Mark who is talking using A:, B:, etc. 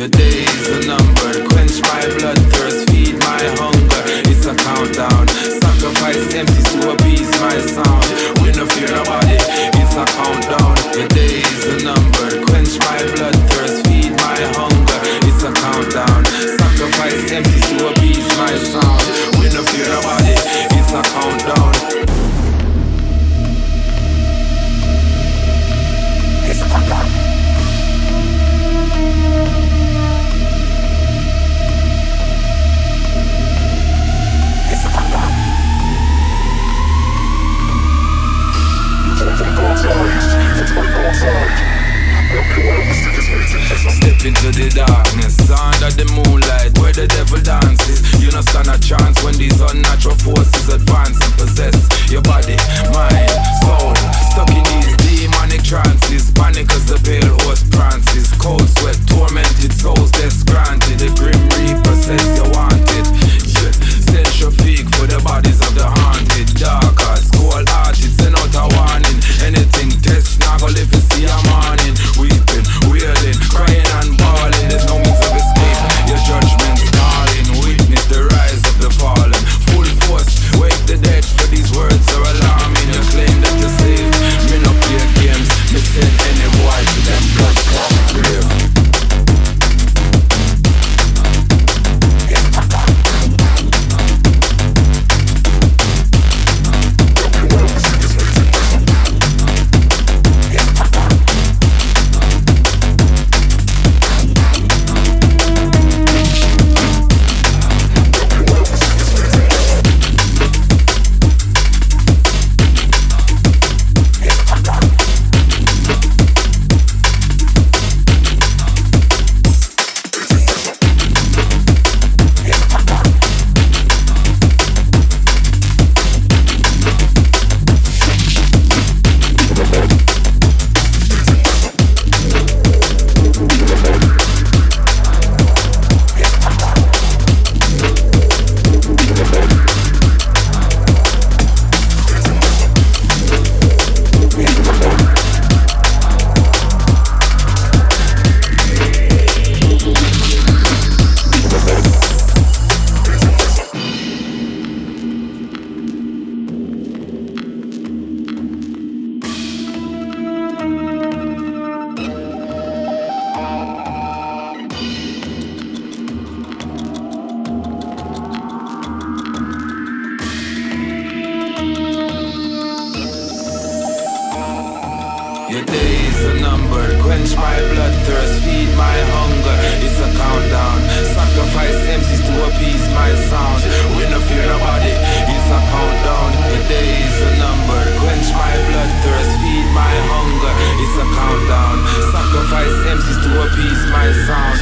A: Your days are numbered, quench my bloodthirst, feed my hunger. It's a countdown, sacrifice Step into the darkness, under the moonlight, where the devil dances. You no stand a chance when these unnatural forces advance and possess your body, mind, soul. Your days are numbered. Quench my bloodthirst, feed my hunger. It's a countdown. Sacrifice MCs to appease my sound. We no fear nobody. It's a countdown. Your days are numbered. Quench my bloodthirst, feed my hunger. It's a countdown. Sacrifice MCs to appease my sound.